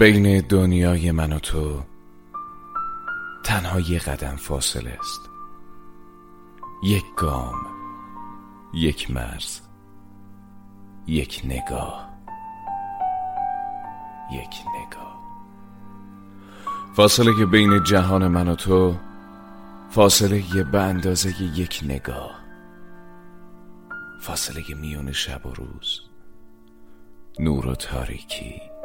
بین دنیای من و تو تنها یه قدم فاصله است. یک گام یک مرز یک نگاه یک نگاه. فاصله که بین جهان من و تو فاصله یه به اندازه یک نگاه. فاصله میون شب و روز نور و تاریکی.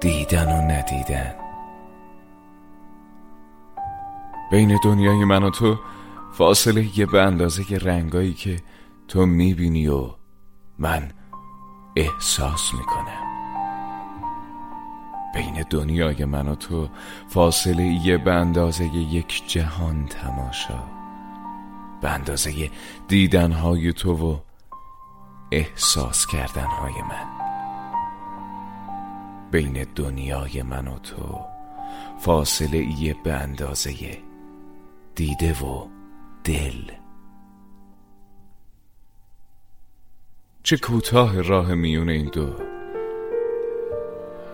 دیدن و ندیدن. بین دنیای من و تو فاصله یه به اندازه رنگایی که تو می‌بینی و من احساس می‌کنم. بین دنیای من و تو فاصله یه به اندازه یک جهان تماشا به اندازه دیدنهای تو و احساس کردنهای من. بین دنیای من و تو فاصله یه به اندازه دیده و دل. چه کوتاه راه میون این دو.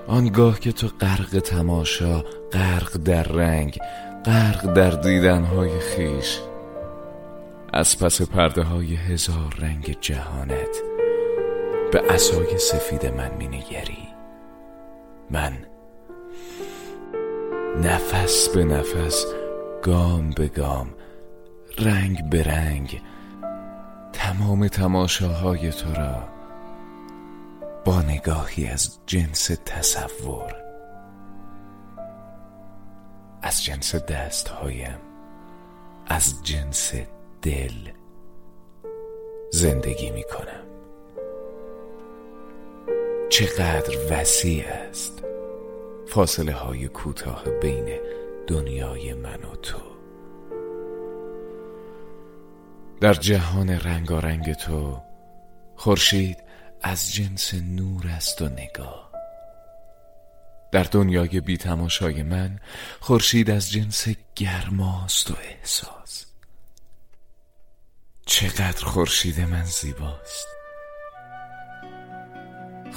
آنگاه که تو غرق تماشا غرق در رنگ غرق در دیدنهای خیش از پس پرده های هزار رنگ جهانت به اسای سفید من مینگری. من. نفس به نفس گام به گام رنگ به رنگ تمام تماشاهای تو را با نگاهی از جنس تصور. از جنس دستهایم از جنس دل زندگی می کنم چقدر وسیع است. فاصله های کوتاه بین دنیای من و تو. در جهان رنگارنگ تو خورشید از جنس نور است و نگاه. در دنیای بی تماشای من خورشید از جنس گرماست و احساس. چقدر خورشید من زیباست.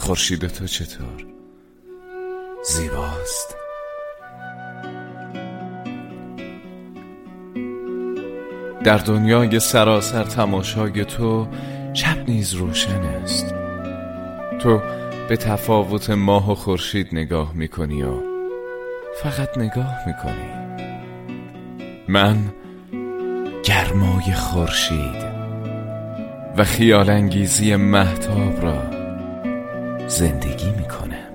خورشید تو چطور؟ زیباست. در دنیای سراسر تماشای تو شب نیز روشن است. تو به تفاوت ماه و خورشید نگاه می‌کنی و فقط نگاه می‌کنی؟ من گرمای خورشید و خیال انگیزی محتاب را زندگی می‌کنم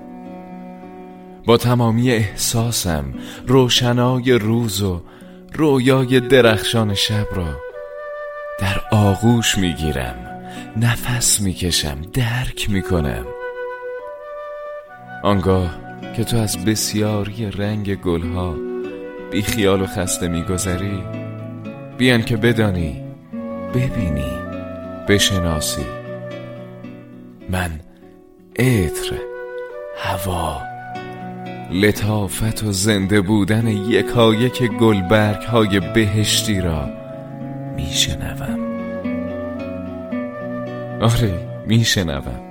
با تمامی احساسم روشنای روز و رویای درخشان شب را در آغوش می‌گیرم. نفس می‌کشم درک می‌کنم. آنگاه که تو از بسیاری رنگ گلها بی خیال و خسته میگذری بیان که بدانی ببینی بشناسی. من عطر هوا لطافت و زنده بودن یکایک گلبرگ های بهشتی را میشنوم. آره میشنوم.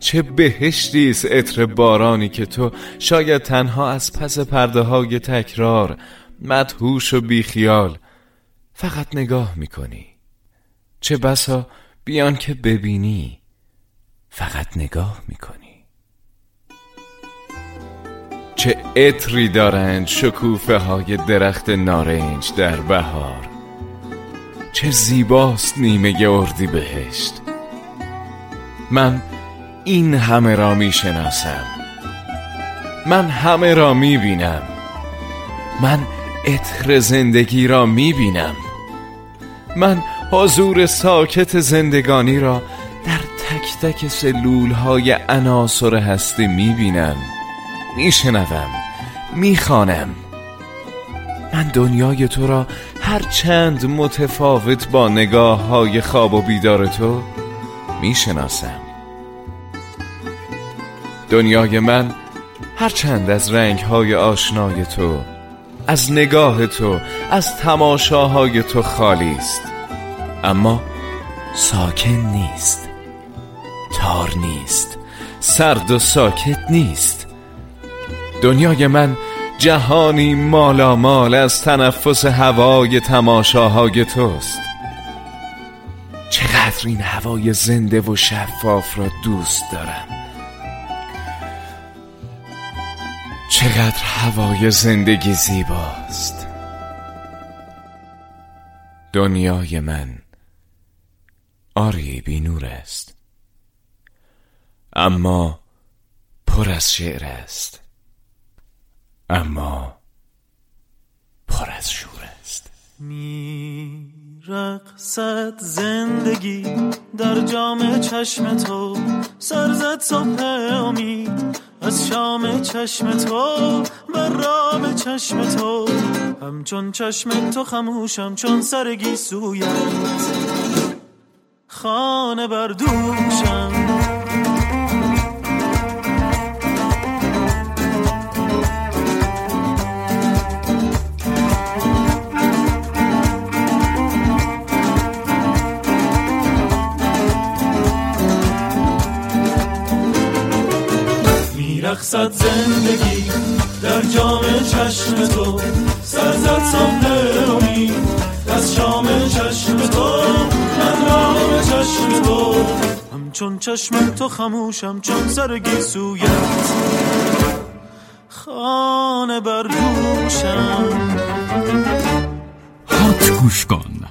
چه بهشتی است عطر بارانی که تو شاید تنها از پس پرده های تکرار مدهوش و بیخیال فقط نگاه می‌کنی. چه بسا بیان که ببینی. نگاه می‌کنی. چه عطری دارند شکوفه های درخت نارنج در بهار. چه زیباست نیمه اردی بهشت. من این همه را می شناسم من همه را می بینم من عطر زندگی را می بینم من حضور ساکت زندگانی را تک تک سلول های عناصر هستی می بینم میشنوم می‌خوانم. من دنیای تو را هر چند متفاوت با نگاه های خواب و بیدار تو می‌شناسم. دنیای من هر چند از رنگ های آشنای تو از نگاه تو از تماشاهای تو خالی است. اما ساکن نیست. تار نیست سرد و ساکت نیست. دنیای من جهانی مالامال از تنفس هوای تماشاهای توست. چقدر این هوای زنده و شفاف را دوست دارم. چقدر هوای زندگی زیباست. دنیای من آری بی نور است. اما پر از شعر است. اما پر از شور است. میرقصد زندگی در جام چشم تو. سرزد صبح امید از شام چشم تو. و رام چشم تو. همچون چشم تو خموشم چون سرگی سویت خانه بردوشم میرخصد زندگی در جام چشم تو. سرزد صبح امید از شام چشم تو. من رام چشم تو. همچون چشم تو خموشم چون سرگی سویت خانه بر دوشم هات گوش کن.